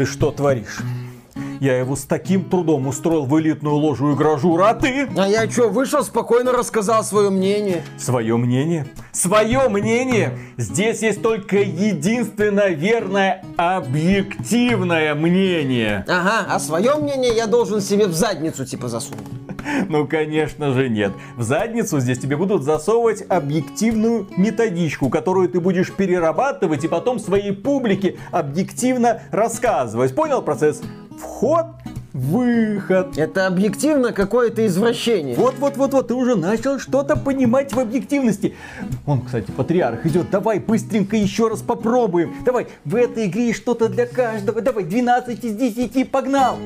Ты что творишь? Я его с таким трудом устроил в элитную ложу и гражура, а ты? А я что, вышел, спокойно рассказал свое мнение. Свое мнение? Свое мнение? Здесь есть только единственно верное объективное мнение. Ага, а свое мнение я должен себе в задницу типа засунуть. Ну, конечно же нет. В задницу здесь тебе будут засовывать объективную методичку, которую ты будешь перерабатывать и потом своей публике объективно рассказывать. Понял процесс? Вход выход. Это объективно какое-то извращение. Вот, вот, вот, вот, ты уже начал что-то понимать в объективности. Он, кстати, патриарх идет. Давай быстренько еще раз попробуем. Давай, в этой игре что-то для каждого. Давай, 12 из 10, погнал.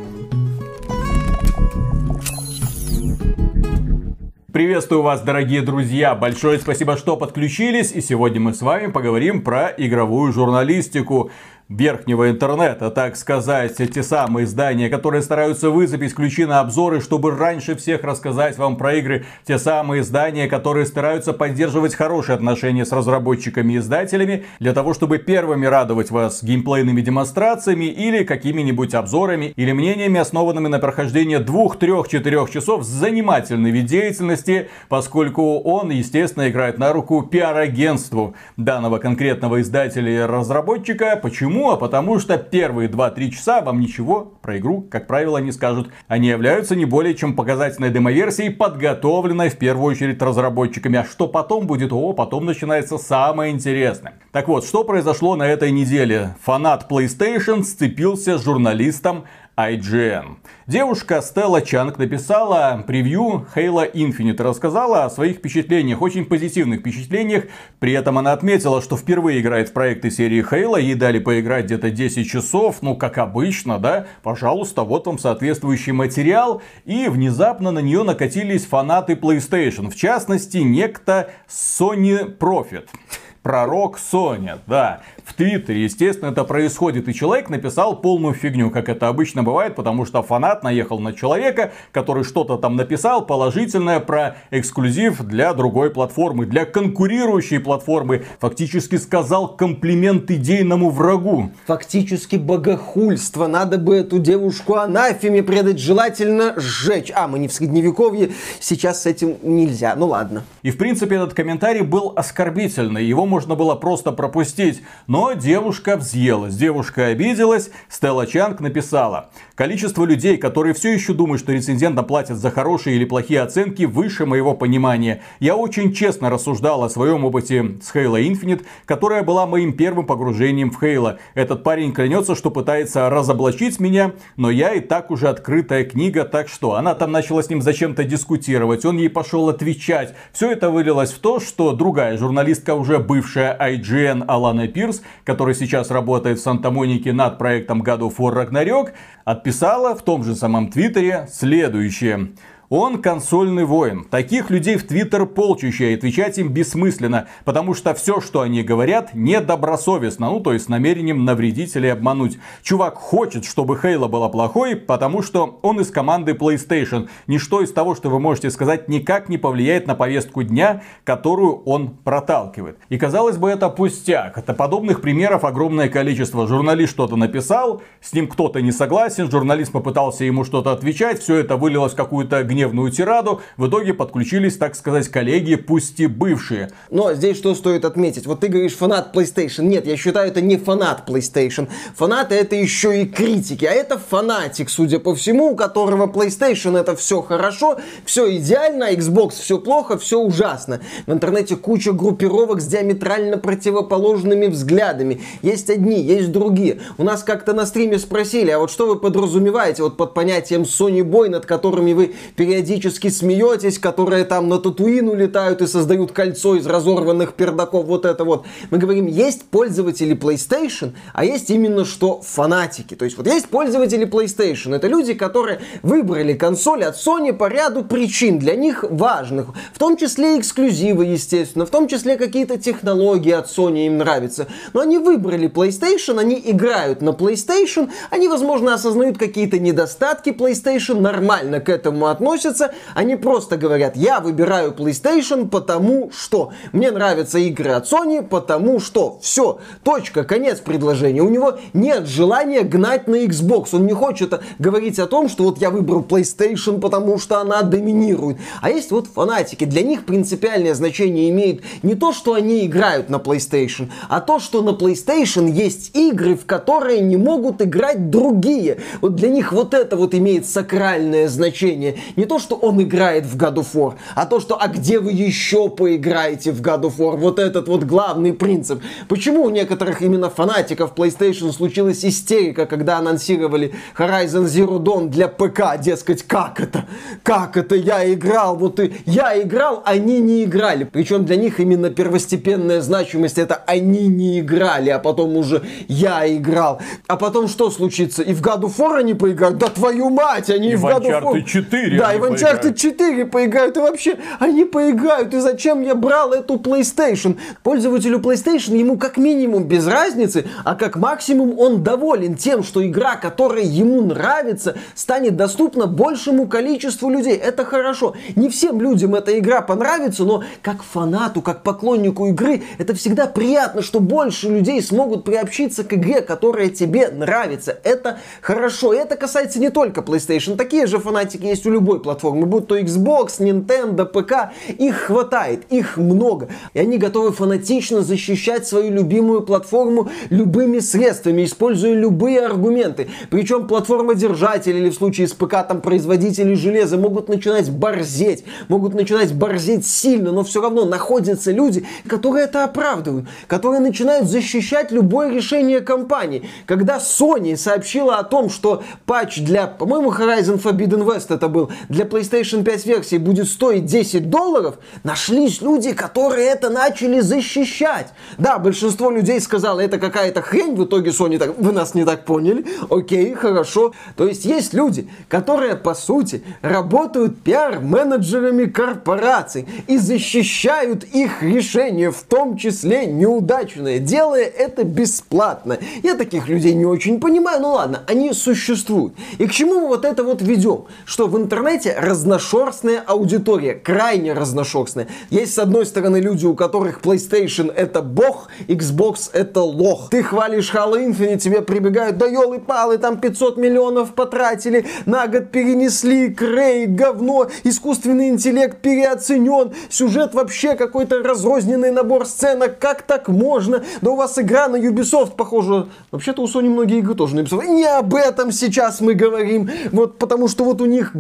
Приветствую вас, дорогие друзья! Большое спасибо, что подключились. И сегодня мы с вами поговорим про игровую журналистику верхнего интернета, так сказать, те самые издания, которые стараются выцепить ключи на обзоры, чтобы раньше всех рассказать вам про игры, те самые издания, которые стараются поддерживать хорошие отношения с разработчиками и издателями, для того, чтобы первыми радовать вас геймплейными демонстрациями или какими-нибудь обзорами или мнениями, основанными на прохождении двух, трех, четырех часов занимательной вид деятельности, поскольку он, естественно, играет на руку пиар-агентству данного конкретного издателя и разработчика. Почему? Почему? А потому что первые 2-3 часа вам ничего про игру, как правило, не скажут. Они являются не более чем показательной демоверсией, подготовленной в первую очередь разработчиками. А что потом будет? О, потом начинается самое интересное. Так вот, что произошло на этой неделе? Фанат PlayStation сцепился с журналистом IGN. Девушка Стелла Чанг написала превью Halo Infinite, рассказала о своих впечатлениях, очень позитивных впечатлениях. При этом она отметила, что впервые играет в проекты серии Halo, ей дали поиграть где-то 10 часов, ну как обычно, да, пожалуйста, вот вам соответствующий материал. И внезапно на нее накатились фанаты PlayStation, в частности некто Sony Profit пророк Соня, да в Твиттере. Естественно, это происходит. И человек написал полную фигню, как это обычно бывает, потому что фанат наехал на человека, который что-то там написал положительное про эксклюзив для другой платформы, для конкурирующей платформы. Фактически сказал комплимент идейному врагу. Фактически богохульство. Надо бы эту девушку анафеме предать, желательно сжечь. А, мы не в средневековье, сейчас с этим нельзя. Ну ладно. И в принципе этот комментарий был оскорбительный. Его можно было просто пропустить. Но девушка взъелась, девушка обиделась. Стелла Чанг написала. Количество людей, которые все еще думают, что рецензентам платят за хорошие или плохие оценки, выше моего понимания. Я очень честно рассуждал о своем опыте с Halo Infinite, которая была моим первым погружением в Halo. Этот парень клянется, что пытается разоблачить меня, но я и так уже открытая книга, так что она там начала с ним зачем-то дискутировать, он ей пошел отвечать. Все это вылилось в то, что другая журналистка, уже бывшая IGN Алана Пирс, который сейчас работает в Санта-Монике над проектом God of War Ragnarok, отписала в том же самом Твиттере следующее. Он консольный воин. Таких людей в Твиттер полчища, и отвечать им бессмысленно, потому что все, что они говорят, недобросовестно, ну то есть с намерением навредить или обмануть. Чувак хочет, чтобы Хейла была плохой, потому что он из команды PlayStation. Ничто из того, что вы можете сказать, никак не повлияет на повестку дня, которую он проталкивает. И казалось бы, это пустяк. Это подобных примеров огромное количество. Журналист что-то написал, с ним кто-то не согласен, журналист попытался ему что-то отвечать, все это вылилось в какую-то гневную тираду. В итоге подключились, так сказать, коллеги, пусть и бывшие. Но здесь что стоит отметить? Вот ты говоришь фанат PlayStation. Нет, я считаю, это не фанат PlayStation. Фанаты это еще и критики. А это фанатик, судя по всему, у которого PlayStation это все хорошо, все идеально, а Xbox все плохо, все ужасно. В интернете куча группировок с диаметрально противоположными взглядами. Есть одни, есть другие. У нас как-то на стриме спросили, а вот что вы подразумеваете вот под понятием Sony Boy, над которыми вы периодически смеетесь, которые там на Татуин улетают и создают кольцо из разорванных пердаков, вот это вот. Мы говорим, есть пользователи PlayStation, а есть именно что фанатики. То есть вот есть пользователи PlayStation, это люди, которые выбрали консоль от Sony по ряду причин, для них важных, в том числе эксклюзивы, естественно, в том числе какие-то технологии от Sony им нравятся. Но они выбрали PlayStation, они играют на PlayStation, они, возможно, осознают какие-то недостатки PlayStation, нормально к этому относятся, относятся, они просто говорят, я выбираю PlayStation, потому что мне нравятся игры от Sony, потому что все, точка, конец предложения. У него нет желания гнать на Xbox, он не хочет говорить о том, что вот я выбрал PlayStation, потому что она доминирует. А есть вот фанатики, для них принципиальное значение имеет не то, что они играют на PlayStation, а то, что на PlayStation есть игры, в которые не могут играть другие. Вот для них вот это вот имеет сакральное значение. Не то, что он играет в God of War, а то, что а где вы еще поиграете в God of War? Вот этот вот главный принцип. Почему у некоторых именно фанатиков PlayStation случилась истерика, когда анонсировали Horizon Zero Dawn для ПК, дескать, как это? Как это я играл? Вот и я играл, они не играли. Причем для них именно первостепенная значимость это они не играли, а потом уже я играл. А потом что случится? И в God of War они поиграют? Да твою мать, они и в God of War... 4 Да, и в Uncharted 4 поиграют. И вообще, они поиграют. И зачем я брал эту PlayStation? Пользователю PlayStation ему как минимум без разницы, а как максимум он доволен тем, что игра, которая ему нравится, станет доступна большему количеству людей. Это хорошо. Не всем людям эта игра понравится, но как фанату, как поклоннику игры, это всегда приятно, что больше людей смогут приобщиться к игре, которая тебе нравится. Это хорошо. И это касается не только PlayStation. Такие же фанатики есть у любой платформы, будь то Xbox, Nintendo, ПК. Их хватает, их много. И они готовы фанатично защищать свою любимую платформу любыми средствами, используя любые аргументы. Причем платформодержатели или в случае с ПК там производители железа могут начинать борзеть, могут начинать борзеть сильно, но все равно находятся люди, которые это оправдывают, которые начинают защищать любое решение компании. Когда Sony сообщила о том, что патч для, по-моему, Horizon Forbidden West это был, для PlayStation 5 версии будет стоить 10 долларов, нашлись люди, которые это начали защищать. Да, большинство людей сказало, это какая-то хрень, в итоге Sony так, вы нас не так поняли, окей, хорошо. То есть есть люди, которые, по сути, работают пиар-менеджерами корпораций и защищают их решения, в том числе неудачные, делая это бесплатно. Я таких людей не очень понимаю, ну ладно, они существуют. И к чему мы вот это вот ведем? Что в интернете разношерстная аудитория, крайне разношерстная. Есть, с одной стороны, люди, у которых PlayStation это бог, Xbox это лох. Ты хвалишь Halo Infinite, тебе прибегают, да елы-палы, там 500 миллионов потратили, на год перенесли, крей, говно, искусственный интеллект переоценен, сюжет вообще какой-то разрозненный набор сценок, как так можно? Да у вас игра на Ubisoft похожа. Вообще-то у Sony многие игры тоже на Ubisoft. Не об этом сейчас мы говорим, вот потому что вот у них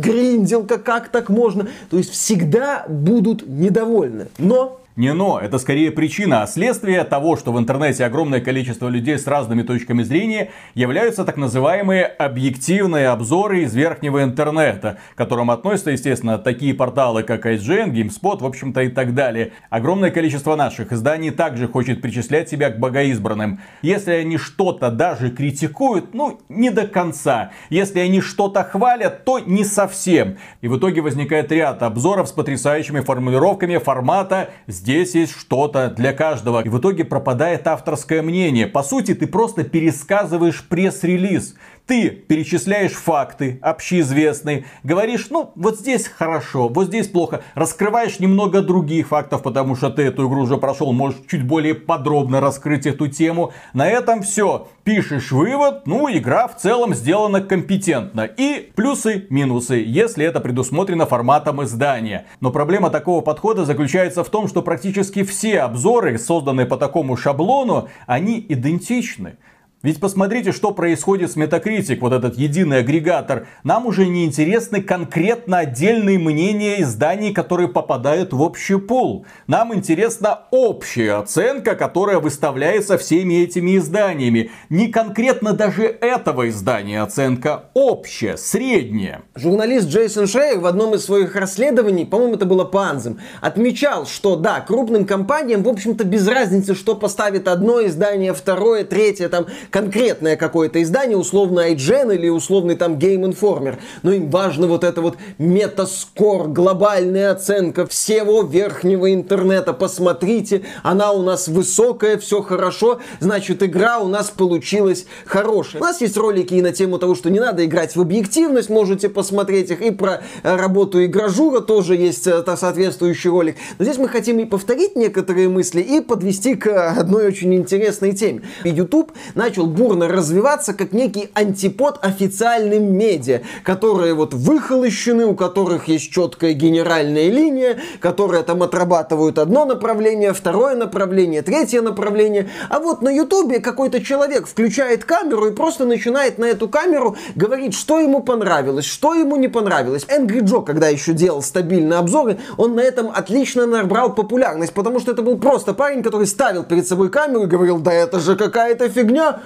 гринделка, как так можно? То есть всегда будут недовольны. Но не но, это скорее причина, а следствие того, что в интернете огромное количество людей с разными точками зрения являются так называемые объективные обзоры из верхнего интернета, к которым относятся, естественно, такие порталы, как IGN, GameSpot, в общем-то и так далее. Огромное количество наших изданий также хочет причислять себя к богоизбранным. Если они что-то даже критикуют, ну, не до конца. Если они что-то хвалят, то не совсем. И в итоге возникает ряд обзоров с потрясающими формулировками формата Здесь есть что-то для каждого. И в итоге пропадает авторское мнение. По сути, ты просто пересказываешь пресс-релиз. Ты перечисляешь факты общеизвестные, говоришь, ну, вот здесь хорошо, вот здесь плохо. Раскрываешь немного других фактов, потому что ты эту игру уже прошел, можешь чуть более подробно раскрыть эту тему. На этом все. Пишешь вывод, ну, игра в целом сделана компетентно. И плюсы, минусы, если это предусмотрено форматом издания. Но проблема такого подхода заключается в том, что практически все обзоры, созданные по такому шаблону, они идентичны. Ведь посмотрите, что происходит с Metacritic, вот этот единый агрегатор. Нам уже не интересны конкретно отдельные мнения изданий, которые попадают в общий пул. Нам интересна общая оценка, которая выставляется всеми этими изданиями. Не конкретно даже этого издания оценка, общая, средняя. Журналист Джейсон Шейер в одном из своих расследований, по-моему, это было по Анзам, отмечал, что да, крупным компаниям, в общем-то, без разницы, что поставит одно издание, второе, третье, там, конкретное какое-то издание, условно IGN или условный там Game Informer, но им важно вот это вот метаскор, глобальная оценка всего верхнего интернета. Посмотрите, она у нас высокая, все хорошо, значит игра у нас получилась хорошая. У нас есть ролики и на тему того, что не надо играть в объективность, можете посмотреть их, и про э, работу игражура тоже есть э, соответствующий ролик. Но здесь мы хотим и повторить некоторые мысли, и подвести к одной очень интересной теме. YouTube начал бурно развиваться как некий антипод официальным медиа, которые вот выхолощены, у которых есть четкая генеральная линия, которые там отрабатывают одно направление, второе направление, третье направление. А вот на Ютубе какой-то человек включает камеру и просто начинает на эту камеру говорить, что ему понравилось, что ему не понравилось. Angry Joe, когда еще делал стабильные обзоры, он на этом отлично набрал популярность, потому что это был просто парень, который ставил перед собой камеру и говорил, да это же какая-то фигня,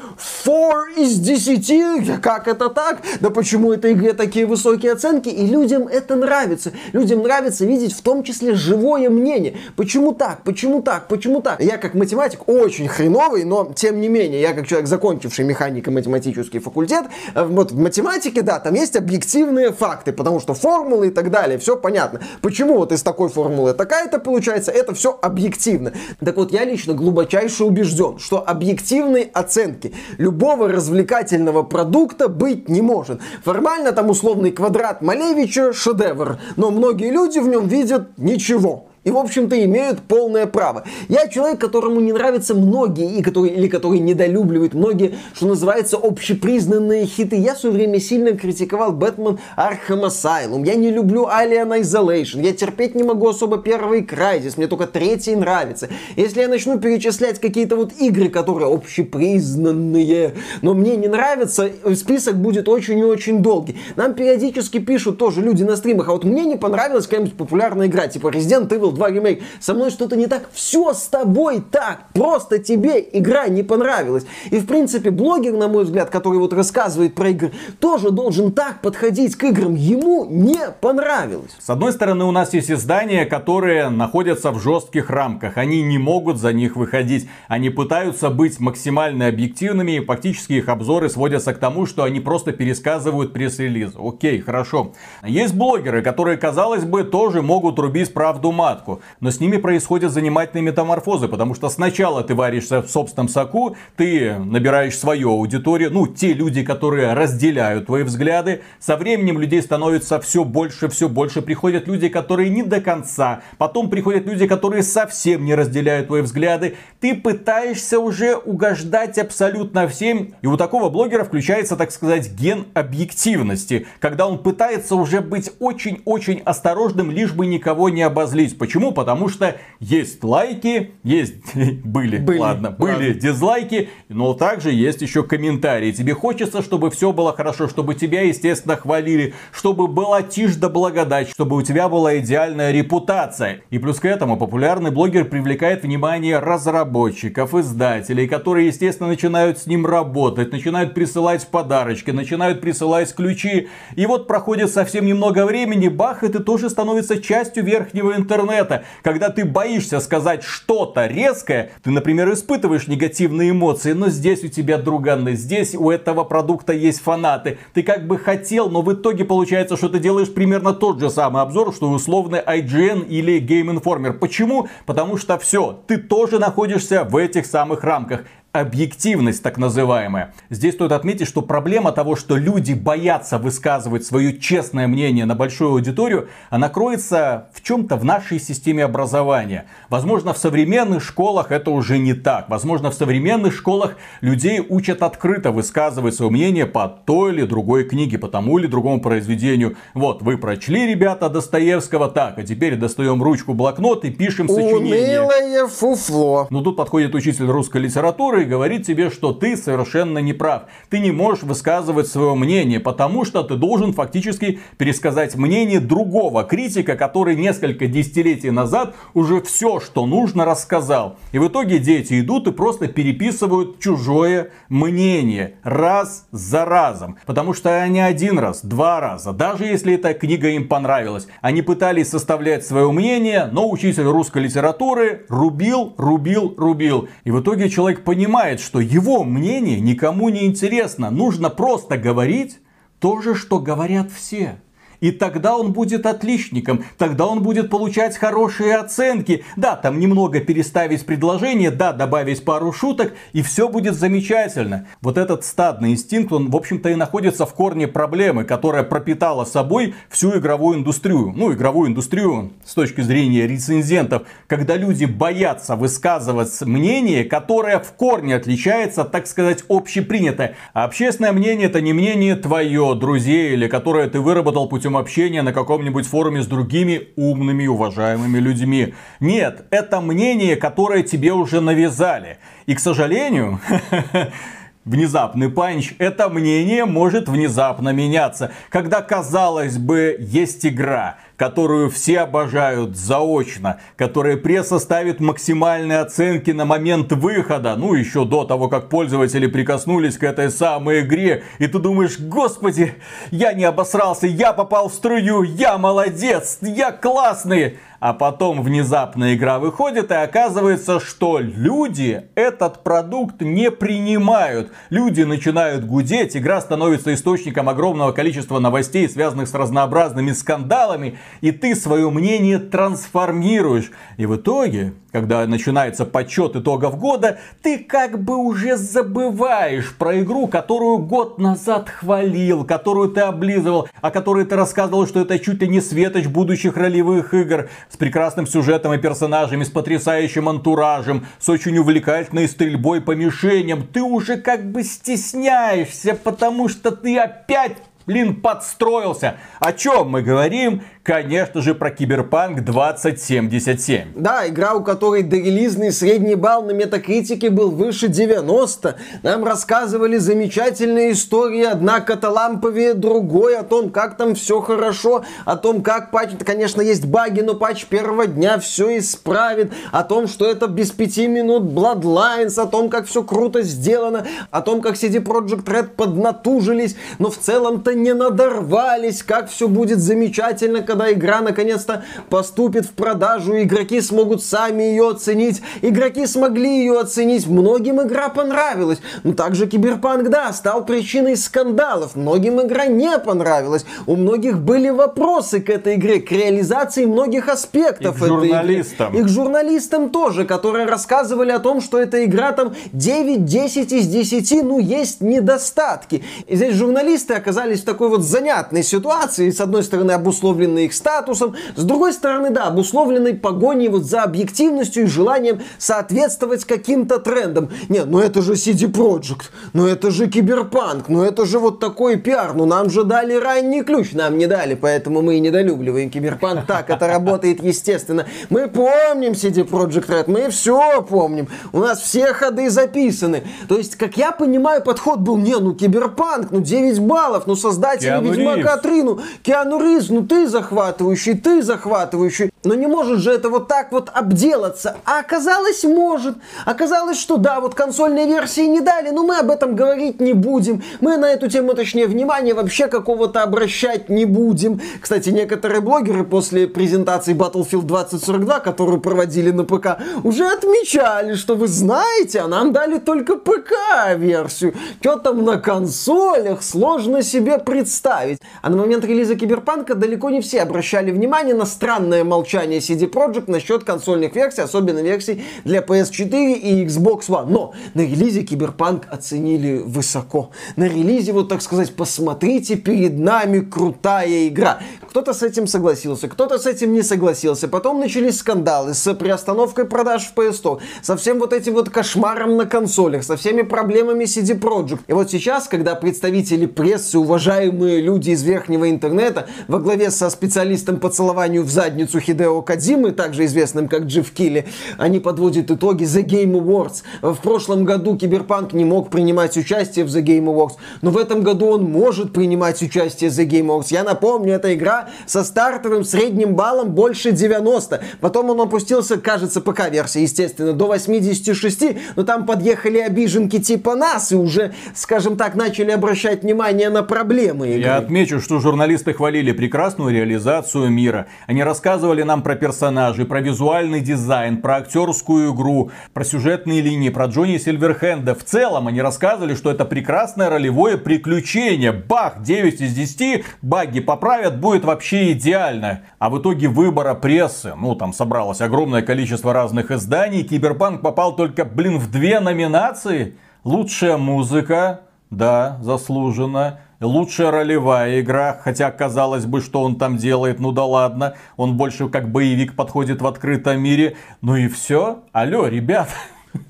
4 из 10, как это так? Да почему этой игре такие высокие оценки? И людям это нравится. Людям нравится видеть в том числе живое мнение. Почему так? Почему так? Почему так? Я как математик очень хреновый, но тем не менее, я как человек, закончивший механико-математический факультет, э, вот в математике, да, там есть объективные факты, потому что формулы и так далее, все понятно. Почему вот из такой формулы такая-то получается, это все объективно. Так вот, я лично глубочайше убежден, что объективной оценки любого развлекательного продукта быть не может. Формально там условный квадрат Малевича шедевр, но многие люди в нем видят ничего и, в общем-то, имеют полное право. Я человек, которому не нравятся многие, и который, или который недолюбливает многие, что называется, общепризнанные хиты. Я в свое время сильно критиковал Бэтмен Arkham Asylum. Я не люблю Alien Isolation. Я терпеть не могу особо первый Crysis. Мне только третий нравится. Если я начну перечислять какие-то вот игры, которые общепризнанные, но мне не нравятся, список будет очень и очень долгий. Нам периодически пишут тоже люди на стримах, а вот мне не понравилась какая-нибудь популярная игра, типа Resident Evil 2 ремейк, со мной что-то не так, все с тобой так, просто тебе игра не понравилась. И в принципе блогер, на мой взгляд, который вот рассказывает про игры, тоже должен так подходить к играм, ему не понравилось. С одной стороны у нас есть издания, которые находятся в жестких рамках, они не могут за них выходить, они пытаются быть максимально объективными, и фактически их обзоры сводятся к тому, что они просто пересказывают пресс-релиз. Окей, хорошо. Есть блогеры, которые, казалось бы, тоже могут рубить правду матку лопатку. Но с ними происходят занимательные метаморфозы, потому что сначала ты варишься в собственном соку, ты набираешь свою аудиторию, ну, те люди, которые разделяют твои взгляды. Со временем людей становится все больше, все больше. Приходят люди, которые не до конца. Потом приходят люди, которые совсем не разделяют твои взгляды. Ты пытаешься уже угождать абсолютно всем. И у такого блогера включается, так сказать, ген объективности. Когда он пытается уже быть очень-очень осторожным, лишь бы никого не обозлить. Почему? Потому что есть лайки, есть были, были ладно, были ладно. дизлайки, но также есть еще комментарии. Тебе хочется, чтобы все было хорошо, чтобы тебя, естественно, хвалили, чтобы была тишь да благодать, чтобы у тебя была идеальная репутация. И плюс к этому популярный блогер привлекает внимание разработчиков, издателей, которые, естественно, начинают с ним работать, начинают присылать подарочки, начинают присылать ключи. И вот проходит совсем немного времени, бах, и ты тоже становится частью верхнего интернета интернета, когда ты боишься сказать что-то резкое, ты, например, испытываешь негативные эмоции, но здесь у тебя друганы, здесь у этого продукта есть фанаты. Ты как бы хотел, но в итоге получается, что ты делаешь примерно тот же самый обзор, что условный IGN или Game Informer. Почему? Потому что все, ты тоже находишься в этих самых рамках объективность так называемая. Здесь стоит отметить, что проблема того, что люди боятся высказывать свое честное мнение на большую аудиторию, она кроется в чем-то в нашей системе образования. Возможно, в современных школах это уже не так. Возможно, в современных школах людей учат открыто высказывать свое мнение по той или другой книге, по тому или другому произведению. Вот, вы прочли, ребята, Достоевского, так, а теперь достаем ручку, блокнот и пишем сочинение. Унылое фуфло. Ну, тут подходит учитель русской литературы говорит тебе, что ты совершенно не прав. Ты не можешь высказывать свое мнение, потому что ты должен фактически пересказать мнение другого критика, который несколько десятилетий назад уже все, что нужно, рассказал. И в итоге дети идут и просто переписывают чужое мнение раз за разом. Потому что они один раз, два раза, даже если эта книга им понравилась, они пытались составлять свое мнение, но учитель русской литературы рубил, рубил, рубил. И в итоге человек понимает, понимает, что его мнение никому не интересно. Нужно просто говорить то же, что говорят все. И тогда он будет отличником, тогда он будет получать хорошие оценки. Да, там немного переставить предложение, да, добавить пару шуток, и все будет замечательно. Вот этот стадный инстинкт, он, в общем-то, и находится в корне проблемы, которая пропитала собой всю игровую индустрию. Ну, игровую индустрию с точки зрения рецензентов, когда люди боятся высказывать мнение, которое в корне отличается, так сказать, общепринятое. А общественное мнение это не мнение твое, друзей, или которое ты выработал путем допустим, общения на каком-нибудь форуме с другими умными, уважаемыми людьми. Нет, это мнение, которое тебе уже навязали. И, к сожалению, внезапный панч, это мнение может внезапно меняться. Когда, казалось бы, есть игра, которую все обожают заочно, которая пресса ставит максимальные оценки на момент выхода, ну еще до того, как пользователи прикоснулись к этой самой игре, и ты думаешь, господи, я не обосрался, я попал в струю, я молодец, я классный а потом внезапно игра выходит и оказывается, что люди этот продукт не принимают. Люди начинают гудеть, игра становится источником огромного количества новостей, связанных с разнообразными скандалами, и ты свое мнение трансформируешь. И в итоге, когда начинается подсчет итогов года, ты как бы уже забываешь про игру, которую год назад хвалил, которую ты облизывал, о которой ты рассказывал, что это чуть ли не светоч будущих ролевых игр с прекрасным сюжетом и персонажами, с потрясающим антуражем, с очень увлекательной стрельбой по мишеням. Ты уже как бы стесняешься, потому что ты опять блин, подстроился. О чем мы говорим? Конечно же, про Киберпанк 2077. Да, игра, у которой дорелизный средний балл на метакритике был выше 90. Нам рассказывали замечательные истории, одна каталамповее другой, о том, как там все хорошо, о том, как патч, конечно, есть баги, но патч первого дня все исправит, о том, что это без пяти минут Bloodlines, о том, как все круто сделано, о том, как CD Project Red поднатужились, но в целом-то не надорвались, как все будет замечательно, когда когда игра наконец-то поступит в продажу, игроки смогут сами ее оценить. Игроки смогли ее оценить, многим игра понравилась. Но также Киберпанк, да, стал причиной скандалов. Многим игра не понравилась. У многих были вопросы к этой игре, к реализации многих аспектов и к журналистам. Игры. И к журналистам тоже, которые рассказывали о том, что эта игра там 9-10 из 10, ну, есть недостатки. И здесь журналисты оказались в такой вот занятной ситуации, с одной стороны, обусловленной их статусом, с другой стороны, да, обусловленной погоней вот за объективностью и желанием соответствовать каким-то трендам. Нет, ну это же CD Projekt, ну это же Киберпанк, ну это же вот такой пиар, ну нам же дали ранний ключ, нам не дали, поэтому мы и недолюбливаем Киберпанк. Так, это работает естественно. Мы помним CD Projekt Red, мы все помним, у нас все ходы записаны. То есть, как я понимаю, подход был, не, ну Киберпанк, ну 9 баллов, ну создатели Киану Ведьмака 3, ну Киану Ривз, ну ты захватываешь захватывающий, ты захватывающий. Но не может же это вот так вот обделаться. А оказалось, может. Оказалось, что да, вот консольные версии не дали, но мы об этом говорить не будем. Мы на эту тему, точнее, внимания вообще какого-то обращать не будем. Кстати, некоторые блогеры после презентации Battlefield 2042, которую проводили на ПК, уже отмечали, что вы знаете, а нам дали только ПК-версию. Что там на консолях, сложно себе представить. А на момент релиза Киберпанка далеко не все обращали внимание на странное молчание CD Projekt насчет консольных версий, особенно версий для PS4 и Xbox One. Но на релизе Киберпанк оценили высоко. На релизе, вот так сказать, посмотрите, перед нами крутая игра. Кто-то с этим согласился, кто-то с этим не согласился. Потом начались скандалы с приостановкой продаж в PS Store, со всем вот этим вот кошмаром на консолях, со всеми проблемами CD Projekt. И вот сейчас, когда представители прессы, уважаемые люди из верхнего интернета, во главе со специалистом по целованию в задницу Хидео Кадзимы, также известным как Джифф Килли, они подводят итоги The Game Awards. В прошлом году Киберпанк не мог принимать участие в The Game Awards, но в этом году он может принимать участие в The Game Awards. Я напомню, эта игра со стартовым средним баллом больше 90. Потом он опустился, кажется, ПК-версия, естественно, до 86, но там подъехали обиженки типа нас и уже, скажем так, начали обращать внимание на проблемы игры. Я отмечу, что журналисты хвалили прекрасную реализацию мира. Они рассказывали нам про персонажей, про визуальный дизайн, про актерскую игру, про сюжетные линии, про Джонни Сильверхенда. В целом они рассказывали, что это прекрасное ролевое приключение. Бах, 9 из 10, баги поправят, будет вообще идеально. А в итоге выбора прессы, ну там собралось огромное количество разных изданий, Киберпанк попал только, блин, в две номинации. Лучшая музыка, да, заслуженно. Лучшая ролевая игра, хотя казалось бы, что он там делает, ну да ладно, он больше как боевик подходит в открытом мире. Ну и все. Алло, ребят.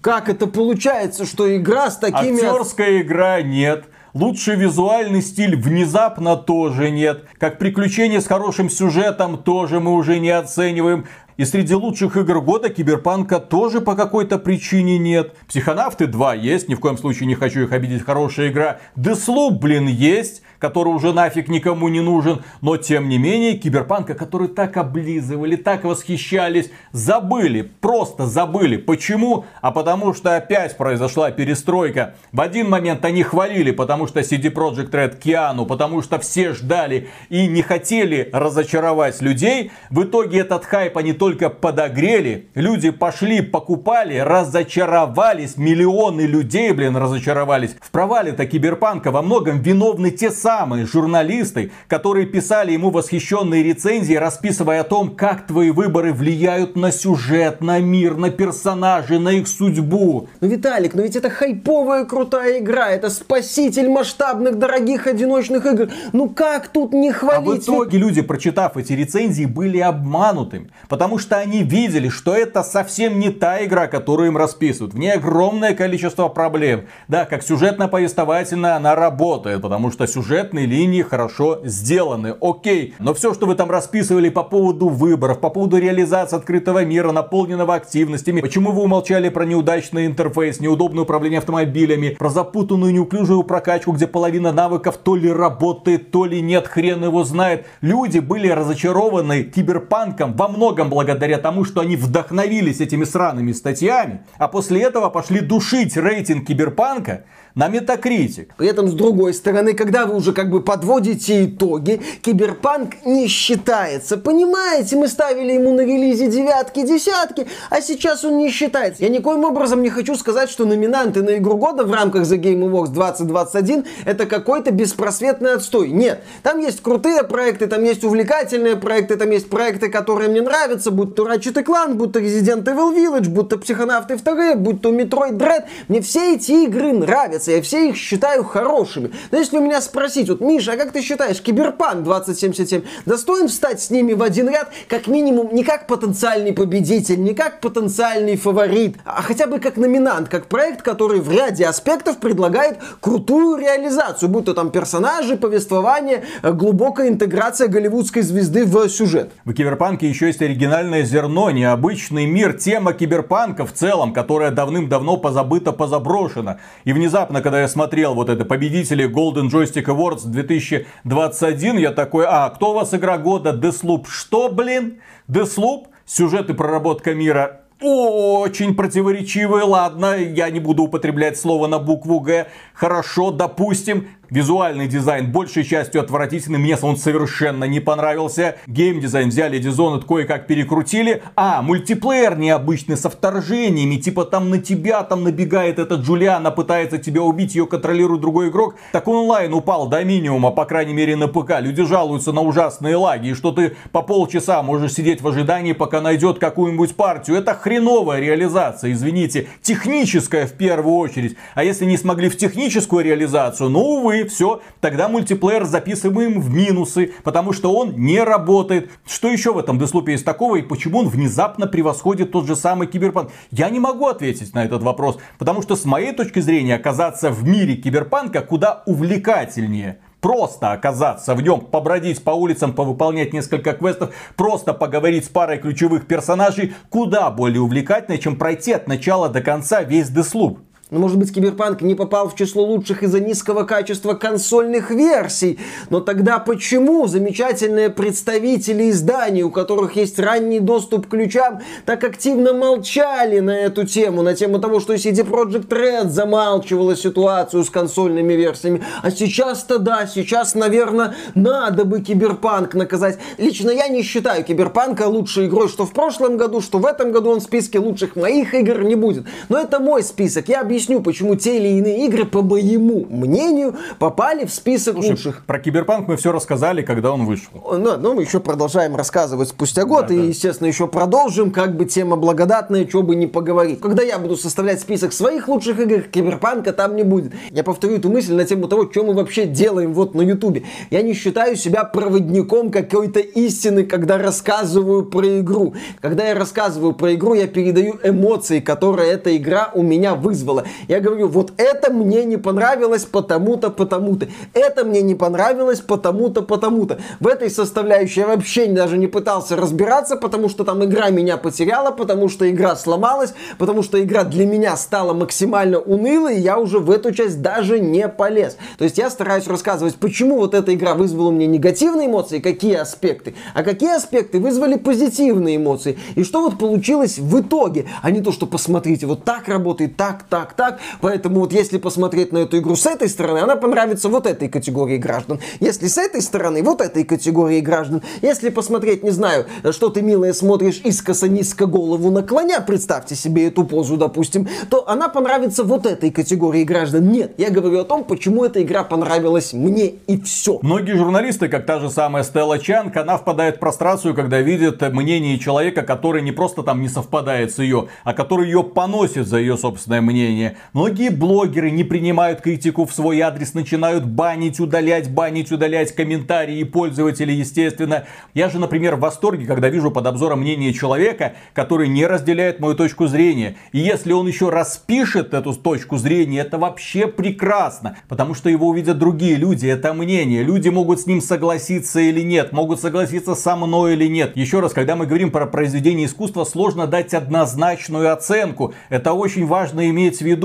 Как это получается, что игра с такими... Актерская игра нет. Лучший визуальный стиль внезапно тоже нет. Как приключение с хорошим сюжетом тоже мы уже не оцениваем. И среди лучших игр года Киберпанка тоже по какой-то причине нет. Психонавты 2 есть, ни в коем случае не хочу их обидеть, хорошая игра. Деслуп, блин, есть который уже нафиг никому не нужен. Но тем не менее, киберпанка, который так облизывали, так восхищались, забыли, просто забыли. Почему? А потому что опять произошла перестройка. В один момент они хвалили, потому что CD Projekt Red Киану, потому что все ждали и не хотели разочаровать людей. В итоге этот хайп они только подогрели. Люди пошли, покупали, разочаровались. Миллионы людей, блин, разочаровались. В провале-то киберпанка во многом виновны те самые самые журналисты, которые писали ему восхищенные рецензии, расписывая о том, как твои выборы влияют на сюжет, на мир, на персонажей, на их судьбу. Ну, Виталик, но ведь это хайповая крутая игра, это спаситель масштабных дорогих одиночных игр. Ну как тут не хвалить? А в итоге люди, прочитав эти рецензии, были обманутыми, потому что они видели, что это совсем не та игра, которую им расписывают. В ней огромное количество проблем. Да, как сюжетно-повествовательно она работает, потому что сюжет сюжетные линии хорошо сделаны, окей. Но все, что вы там расписывали по поводу выборов, по поводу реализации открытого мира, наполненного активностями, почему вы умолчали про неудачный интерфейс, неудобное управление автомобилями, про запутанную неуклюжую прокачку, где половина навыков то ли работает, то ли нет, хрен его знает. Люди были разочарованы киберпанком во многом благодаря тому, что они вдохновились этими сраными статьями, а после этого пошли душить рейтинг киберпанка, на Metacritic. При этом, с другой стороны, когда вы уже как бы подводите итоги, Киберпанк не считается. Понимаете, мы ставили ему на релизе девятки, десятки, а сейчас он не считается. Я никоим образом не хочу сказать, что номинанты на игру года в рамках The Game Awards 2021 это какой-то беспросветный отстой. Нет, там есть крутые проекты, там есть увлекательные проекты, там есть проекты, которые мне нравятся, будь то Ratchet Clank, будь то Resident Evil Village, будь то Психонавты 2, будь то Metroid Dread. Мне все эти игры нравятся нравятся, я все их считаю хорошими. Но если у меня спросить, вот, Миша, а как ты считаешь, Киберпанк 2077 достоин встать с ними в один ряд, как минимум, не как потенциальный победитель, не как потенциальный фаворит, а хотя бы как номинант, как проект, который в ряде аспектов предлагает крутую реализацию, будь то там персонажи, повествование, э, глубокая интеграция голливудской звезды в сюжет. В Киберпанке еще есть оригинальное зерно, необычный мир, тема киберпанка в целом, которая давным-давно позабыта, позаброшена. И внезапно внезапно, когда я смотрел вот это победители Golden Joystick Awards 2021, я такой, а, кто у вас игра года? Deathloop. Что, блин? Deathloop? Сюжет и проработка мира очень противоречивые, ладно, я не буду употреблять слово на букву Г. Хорошо, допустим, Визуальный дизайн большей частью отвратительный, мне он совершенно не понравился. Геймдизайн взяли Dishonored кое-как перекрутили. А, мультиплеер необычный, со вторжениями, типа там на тебя там набегает эта Джулиана, пытается тебя убить, ее контролирует другой игрок. Так онлайн упал до минимума, по крайней мере на ПК. Люди жалуются на ужасные лаги, и что ты по полчаса можешь сидеть в ожидании, пока найдет какую-нибудь партию. Это хреновая реализация, извините, техническая в первую очередь. А если не смогли в техническую реализацию, ну увы, все, тогда мультиплеер записываем в минусы, потому что он не работает. Что еще в этом Деслупе есть такого и почему он внезапно превосходит тот же самый Киберпанк? Я не могу ответить на этот вопрос, потому что с моей точки зрения оказаться в мире Киберпанка куда увлекательнее просто оказаться в нем, побродить по улицам, повыполнять несколько квестов, просто поговорить с парой ключевых персонажей, куда более увлекательно, чем пройти от начала до конца весь Deathloop. Ну, может быть, Киберпанк не попал в число лучших из-за низкого качества консольных версий. Но тогда почему замечательные представители изданий, у которых есть ранний доступ к ключам, так активно молчали на эту тему, на тему того, что CD Projekt Red замалчивала ситуацию с консольными версиями. А сейчас-то да, сейчас, наверное, надо бы Киберпанк наказать. Лично я не считаю Киберпанка лучшей игрой, что в прошлом году, что в этом году он в списке лучших моих игр не будет. Но это мой список. Я объясню объясню, почему те или иные игры, по моему мнению, попали в список Слушай, лучших. Про Киберпанк мы все рассказали, когда он вышел. Ну, ну мы еще продолжаем рассказывать спустя год, да, и, да. естественно, еще продолжим, как бы тема благодатная, что бы не поговорить. Когда я буду составлять список своих лучших игр, Киберпанка там не будет. Я повторю эту мысль на тему того, что мы вообще делаем вот на Ютубе. Я не считаю себя проводником какой-то истины, когда рассказываю про игру. Когда я рассказываю про игру, я передаю эмоции, которые эта игра у меня вызвала. Я говорю, вот это мне не понравилось потому-то, потому-то. Это мне не понравилось потому-то, потому-то. В этой составляющей я вообще даже не пытался разбираться, потому что там игра меня потеряла, потому что игра сломалась, потому что игра для меня стала максимально унылой, и я уже в эту часть даже не полез. То есть я стараюсь рассказывать, почему вот эта игра вызвала у меня негативные эмоции, какие аспекты, а какие аспекты вызвали позитивные эмоции. И что вот получилось в итоге, а не то, что посмотрите, вот так работает, так, так, так. Поэтому вот если посмотреть на эту игру с этой стороны, она понравится вот этой категории граждан. Если с этой стороны, вот этой категории граждан. Если посмотреть, не знаю, что ты, милая, смотришь искоса-низко голову наклоня, представьте себе эту позу, допустим, то она понравится вот этой категории граждан. Нет, я говорю о том, почему эта игра понравилась мне и все. Многие журналисты, как та же самая Стелла Чанг, она впадает в прострацию, когда видит мнение человека, который не просто там не совпадает с ее, а который ее поносит за ее собственное мнение. Многие блогеры не принимают критику в свой адрес, начинают банить, удалять, банить, удалять комментарии пользователей, естественно. Я же, например, в восторге, когда вижу под обзором мнение человека, который не разделяет мою точку зрения. И если он еще распишет эту точку зрения, это вообще прекрасно, потому что его увидят другие люди, это мнение. Люди могут с ним согласиться или нет, могут согласиться со мной или нет. Еще раз, когда мы говорим про произведение искусства, сложно дать однозначную оценку. Это очень важно иметь в виду.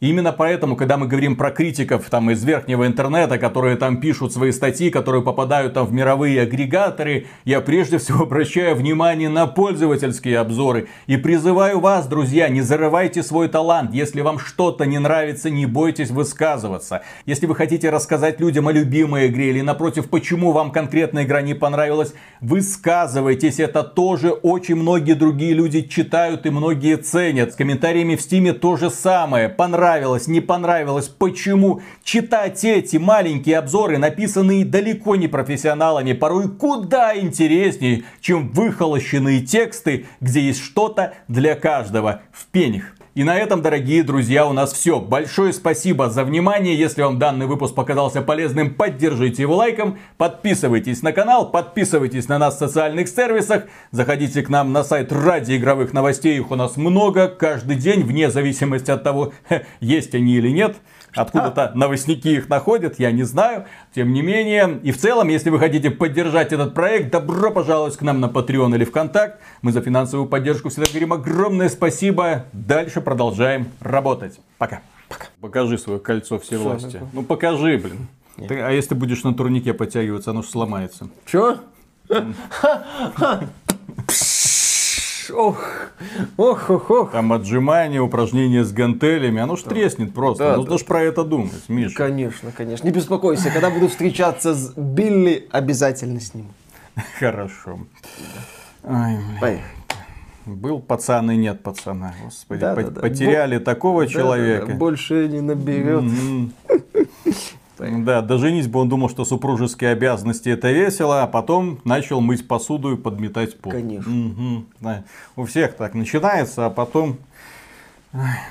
И именно поэтому, когда мы говорим про критиков там из верхнего интернета, которые там пишут свои статьи, которые попадают там в мировые агрегаторы, я прежде всего обращаю внимание на пользовательские обзоры. И призываю вас, друзья, не зарывайте свой талант. Если вам что-то не нравится, не бойтесь высказываться. Если вы хотите рассказать людям о любимой игре или напротив, почему вам конкретная игра не понравилась, высказывайтесь. Это тоже очень многие другие люди читают и многие ценят. С комментариями в стиме то же самое понравилось, не понравилось, почему. Читать эти маленькие обзоры, написанные далеко не профессионалами, порой куда интереснее, чем выхолощенные тексты, где есть что-то для каждого в пенях. И на этом, дорогие друзья, у нас все. Большое спасибо за внимание. Если вам данный выпуск показался полезным, поддержите его лайком. Подписывайтесь на канал, подписывайтесь на нас в социальных сервисах. Заходите к нам на сайт ради игровых новостей. Их у нас много каждый день, вне зависимости от того, есть они или нет. Откуда-то новостники их находят, я не знаю. Тем не менее, и в целом, если вы хотите поддержать этот проект, добро пожаловать к нам на Patreon или ВКонтакт. Мы за финансовую поддержку всегда говорим огромное спасибо. Дальше продолжаем работать. Пока. Пока. Покажи свое кольцо всевластия. Ну покажи, блин. Ты, а если будешь на турнике подтягиваться, оно же сломается. Чё? ох, ох, ох, ох. Там отжимания, упражнения с гантелями, оно ж да. треснет просто. Да, Нужно да. ж про это думать, Миша. Конечно, конечно. Не беспокойся, когда буду встречаться с Билли, обязательно с ним. Хорошо. Ой, Был пацан и нет пацана. Господи, да, по- да, да. потеряли Бо... такого да, человека. Да, да. Больше не наберет. Да, до женитьбы он думал, что супружеские обязанности это весело, а потом начал мыть посуду и подметать пол. Конечно. Угу, да. У всех так начинается, а потом...